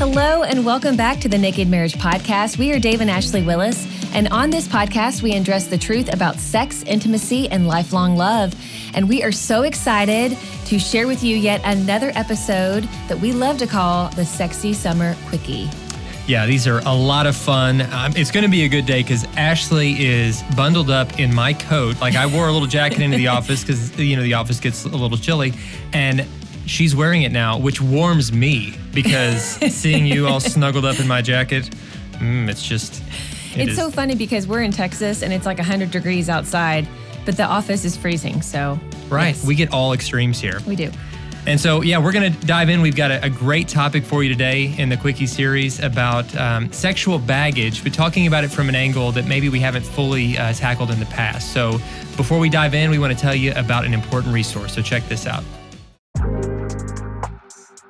Hello, and welcome back to the Naked Marriage Podcast. We are Dave and Ashley Willis, and on this podcast, we address the truth about sex, intimacy, and lifelong love. And we are so excited to share with you yet another episode that we love to call the Sexy Summer Quickie. Yeah, these are a lot of fun. Um, it's going to be a good day because Ashley is bundled up in my coat. Like I wore a little jacket into the office because you know the office gets a little chilly, and she's wearing it now, which warms me because seeing you all snuggled up in my jacket, mm, it's just. It it's is. so funny because we're in Texas and it's like 100 degrees outside, but the office is freezing. So. Right. Yes. We get all extremes here. We do. And so, yeah, we're going to dive in. We've got a, a, great topic for you today in the Quickie series about um, sexual baggage, but talking about it from an angle that maybe we haven't fully uh, tackled in the past. So, before we dive in, we want to tell you about an important resource. So, check this out.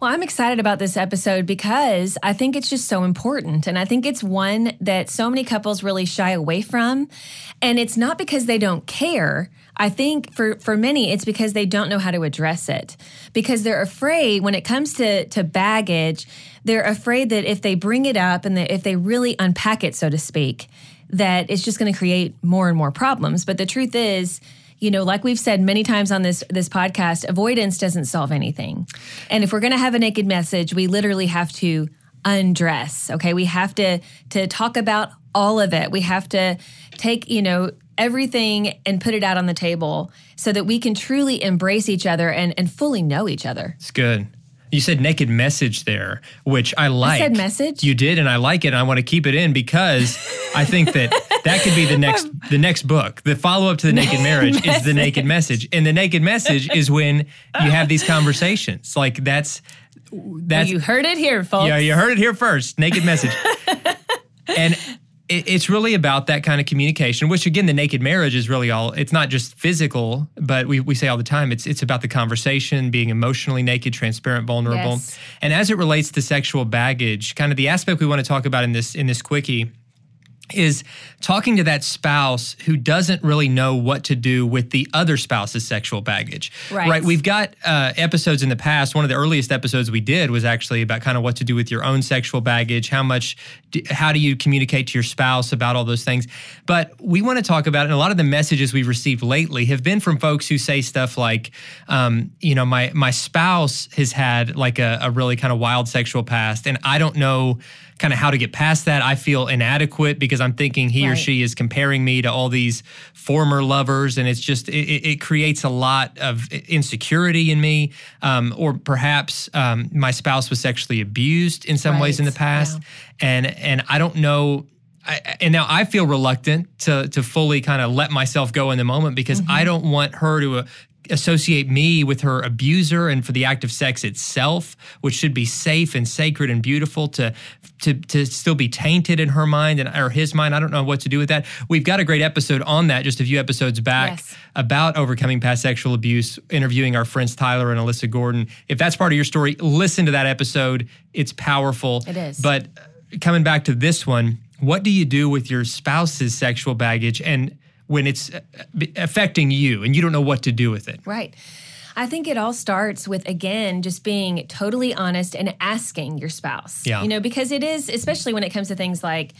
Well, I'm excited about this episode because I think it's just so important. And I think it's one that so many couples really shy away from. And it's not because they don't care. I think for, for many, it's because they don't know how to address it. Because they're afraid when it comes to, to baggage, they're afraid that if they bring it up and that if they really unpack it, so to speak, that it's just going to create more and more problems. But the truth is, you know, like we've said many times on this this podcast, avoidance doesn't solve anything. And if we're going to have a naked message, we literally have to undress. Okay, we have to to talk about all of it. We have to take, you know, everything and put it out on the table so that we can truly embrace each other and and fully know each other. It's good. You said naked message there, which I like. I said message. You did, and I like it. And I want to keep it in because I think that that could be the next the next book. The follow up to the naked marriage is the naked message, and the naked message is when you have these conversations. Like that's that's well, you heard it here, folks. Yeah, you heard it here first. Naked message, and it's really about that kind of communication which again the naked marriage is really all it's not just physical but we, we say all the time it's it's about the conversation being emotionally naked transparent vulnerable yes. and as it relates to sexual baggage kind of the aspect we want to talk about in this in this quickie is talking to that spouse who doesn't really know what to do with the other spouse's sexual baggage. Right. Right. We've got uh, episodes in the past. One of the earliest episodes we did was actually about kind of what to do with your own sexual baggage. How much, do, how do you communicate to your spouse about all those things? But we want to talk about, and a lot of the messages we've received lately have been from folks who say stuff like, um, you know, my my spouse has had like a, a really kind of wild sexual past, and I don't know kind of how to get past that. I feel inadequate because I'm thinking he right. or she is comparing me to all these former lovers, and it's just it, it creates a lot of insecurity in me. Um, or perhaps um, my spouse was sexually abused in some right. ways in the past, yeah. and and I don't know. I, and now I feel reluctant to to fully kind of let myself go in the moment because mm-hmm. I don't want her to uh, associate me with her abuser and for the act of sex itself, which should be safe and sacred and beautiful, to to to still be tainted in her mind and or his mind. I don't know what to do with that. We've got a great episode on that just a few episodes back yes. about overcoming past sexual abuse, interviewing our friends Tyler and Alyssa Gordon. If that's part of your story, listen to that episode. It's powerful. It is. But uh, coming back to this one, what do you do with your spouse's sexual baggage and when it's uh, affecting you and you don't know what to do with it. Right. I think it all starts with, again, just being totally honest and asking your spouse. Yeah. You know, because it is, especially when it comes to things like,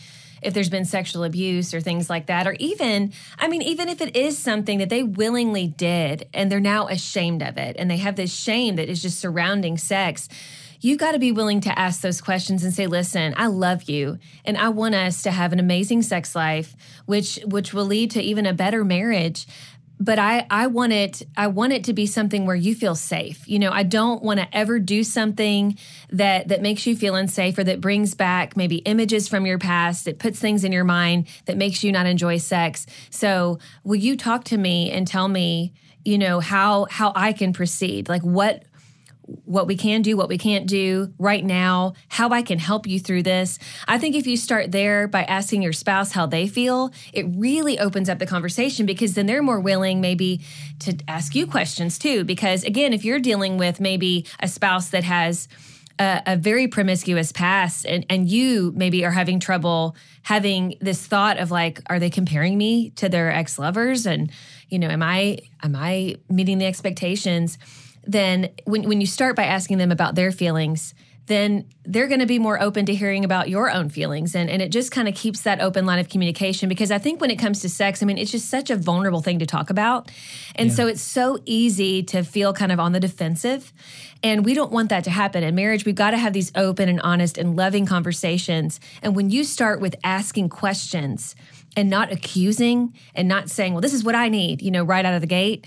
if there's been sexual abuse or things like that or even i mean even if it is something that they willingly did and they're now ashamed of it and they have this shame that is just surrounding sex you got to be willing to ask those questions and say listen i love you and i want us to have an amazing sex life which which will lead to even a better marriage but I, I want it I want it to be something where you feel safe. You know, I don't want to ever do something that that makes you feel unsafe or that brings back maybe images from your past, that puts things in your mind that makes you not enjoy sex. So, will you talk to me and tell me, you know, how how I can proceed? Like what what we can do, what we can't do right now, how I can help you through this. I think if you start there by asking your spouse how they feel, it really opens up the conversation because then they're more willing maybe to ask you questions too. Because again, if you're dealing with maybe a spouse that has a, a very promiscuous past and, and you maybe are having trouble having this thought of like, are they comparing me to their ex lovers? And, you know, am I, am I meeting the expectations? Then when, when you start by asking them about their feelings, then they're going to be more open to hearing about your own feelings. And, and it just kind of keeps that open line of communication because I think when it comes to sex, I mean, it's just such a vulnerable thing to talk about. And yeah. so it's so easy to feel kind of on the defensive. And we don't want that to happen. In marriage, we've got to have these open and honest and loving conversations. And when you start with asking questions and not accusing and not saying, well, this is what I need, you know, right out of the gate,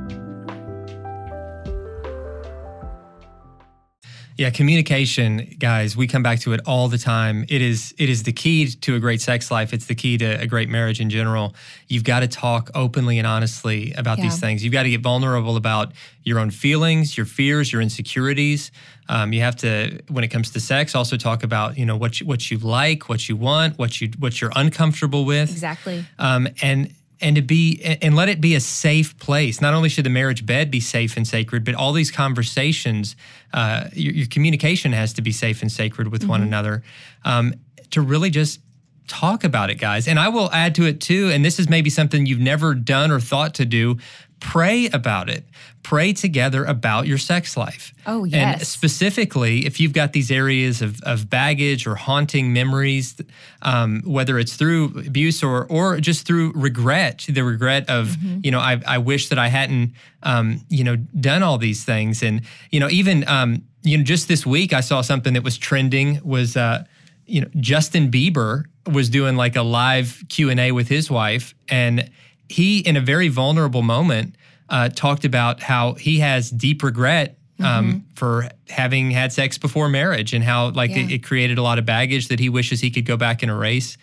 Yeah, communication, guys, we come back to it all the time. It is it is the key to a great sex life. It's the key to a great marriage in general. You've got to talk openly and honestly about yeah. these things. You've got to get vulnerable about your own feelings, your fears, your insecurities. Um, you have to, when it comes to sex, also talk about you know what you, what you like, what you want, what you what you're uncomfortable with. Exactly. Um, and and to be and let it be a safe place. Not only should the marriage bed be safe and sacred, but all these conversations, uh, your, your, communication has to be safe and sacred with mm-hmm. one another. Um, to really just talk about it, guys. And I will add to it too. And this is maybe something you've never done or thought to do, pray about it. Pray together about your sex life. Oh, yes. And specifically, if you've got these areas of, of baggage or haunting memories, um, whether it's through abuse or or just through regret, the regret of, mm-hmm. you know, I, I wish that I hadn't, um, you know, done all these things. And, you know, even, um, you know, just this week, I saw something that was trending was, uh, you know, Justin Bieber was doing like a live Q&A with his wife and he, in a very vulnerable moment, uh, talked about how he has deep regret um, mm-hmm. for having had sex before marriage and how like yeah. it, it, created a lot of baggage that he wishes he could go back and erase.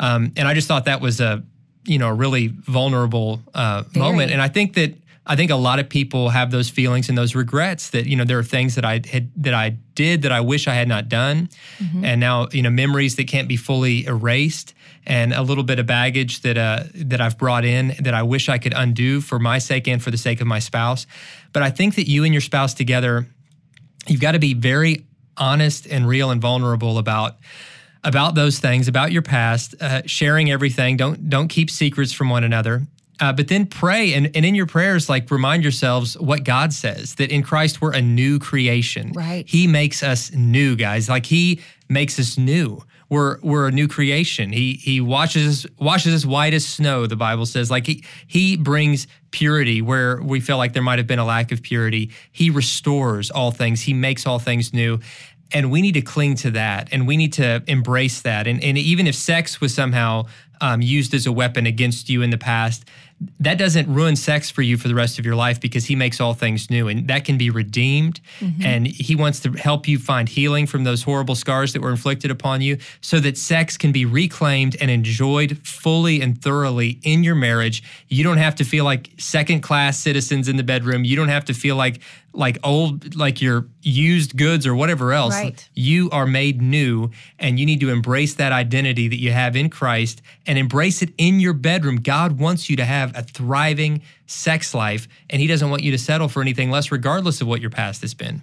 Um, and I just thought that was a you know a really vulnerable uh, moment. And I think that I think a lot of people have those feelings and those regrets that you know there are things that I had that I did that I wish I had not done, mm-hmm. and now you know memories that can't be fully erased, and a little bit of baggage that uh, that I've brought in that I wish I could undo for my sake and for the sake of my spouse. But I think that you and your spouse together, you've got to be very honest and real and vulnerable about about those things, about your past, uh, sharing everything. Don't don't keep secrets from one another. Uh, but then pray and, and in your prayers, like remind yourselves what God says that in Christ we're a new creation. Right. He makes us new, guys. Like He makes us new. we're we're a new creation. He he washes washes us white as snow. The Bible says, like he he brings purity where we feel like there might have been a lack of purity. He restores all things. He makes all things new. And we need to cling to that and we need to embrace that. And, and even if sex was somehow um, used as a weapon against you in the past, that doesn't ruin sex for you for the rest of your life because he makes all things new and that can be redeemed mm-hmm. and he wants to help you find healing from those horrible scars that were inflicted upon you so that sex can be reclaimed and enjoyed fully and thoroughly in your marriage you don't have to feel like second class citizens in the bedroom you don't have to feel like like old like your used goods or whatever else right. you are made new and you need to embrace that identity that you have in Christ and embrace it in your bedroom God wants you to have a thriving sex life and he doesn't want you to settle for anything less regardless of what your past has been.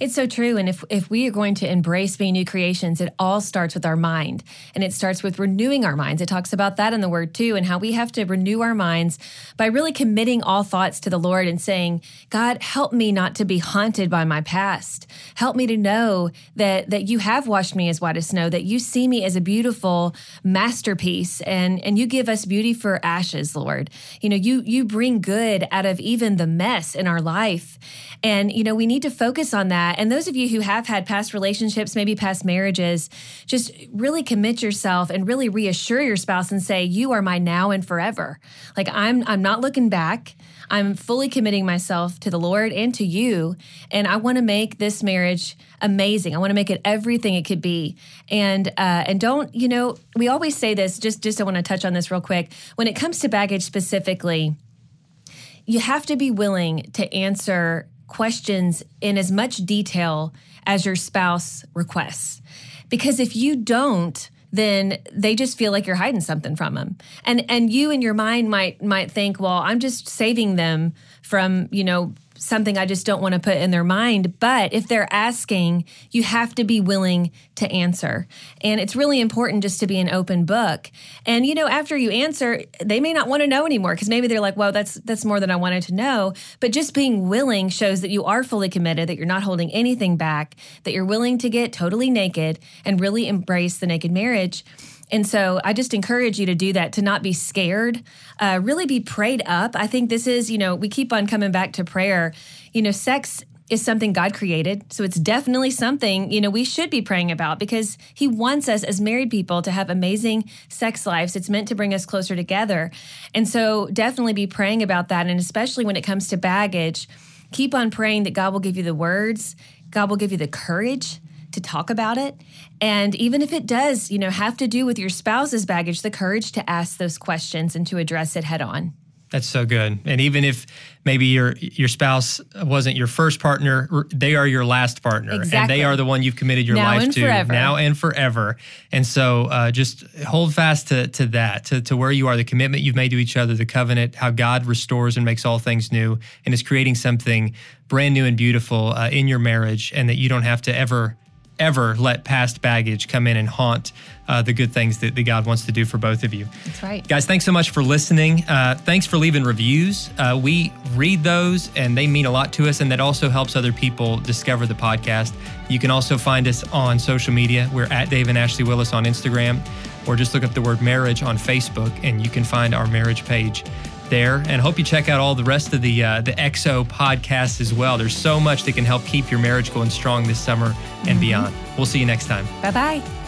It's so true and if if we are going to embrace being new creations it all starts with our mind and it starts with renewing our minds. It talks about that in the word too and how we have to renew our minds by really committing all thoughts to the lord and saying god help me not to be haunted by my past. Help me to know that that you have washed me as white as snow that you see me as a beautiful masterpiece and and you give us beauty for ashes lord. You know you you bring good out of even the mess in our life. And, you know, we need to focus on that. And those of you who have had past relationships, maybe past marriages, just really commit yourself and really reassure your spouse and say, you are my now and forever. Like I'm, I'm not looking back. I'm fully committing myself to the Lord and to you. And I want to make this marriage amazing. I want to make it everything it could be. And uh, and don't you know? We always say this. Just just I want to touch on this real quick. When it comes to baggage specifically, you have to be willing to answer questions in as much detail as your spouse requests. Because if you don't, then they just feel like you're hiding something from them. And and you in your mind might might think, well, I'm just saving them from, you know, something I just don't want to put in their mind. But if they're asking, you have to be willing to answer. And it's really important just to be an open book. And you know, after you answer, they may not want to know anymore because maybe they're like, "Well, that's that's more than I wanted to know." But just being willing shows that you are fully committed, that you're not holding anything back, that you're willing to get totally naked and really embrace the naked marriage. And so I just encourage you to do that, to not be scared, uh, really be prayed up. I think this is, you know, we keep on coming back to prayer. You know, sex is something God created. So it's definitely something, you know, we should be praying about because he wants us as married people to have amazing sex lives. It's meant to bring us closer together. And so definitely be praying about that and especially when it comes to baggage, keep on praying that God will give you the words, God will give you the courage to talk about it. And even if it does, you know, have to do with your spouse's baggage, the courage to ask those questions and to address it head on. That's so good. And even if maybe your your spouse wasn't your first partner, they are your last partner, exactly. and they are the one you've committed your now life to forever. now and forever. And so, uh, just hold fast to to that, to to where you are, the commitment you've made to each other, the covenant, how God restores and makes all things new, and is creating something brand new and beautiful uh, in your marriage, and that you don't have to ever ever let past baggage come in and haunt uh, the good things that, that, God wants to do for both of you. That's right. Guys, thanks so much for listening. Uh, thanks for leaving reviews. Uh, we read those and they mean a lot to us, and that also helps other people discover the podcast. You can also find us on social media. We're at Dave and Ashley Willis on Instagram, or just look up the word marriage on Facebook, and you can find our marriage page there and hope you check out all the rest of the uh, the XO podcast as well. There's so much that can help keep your marriage going strong this summer and mm-hmm. beyond. We'll see you next time. Bye bye.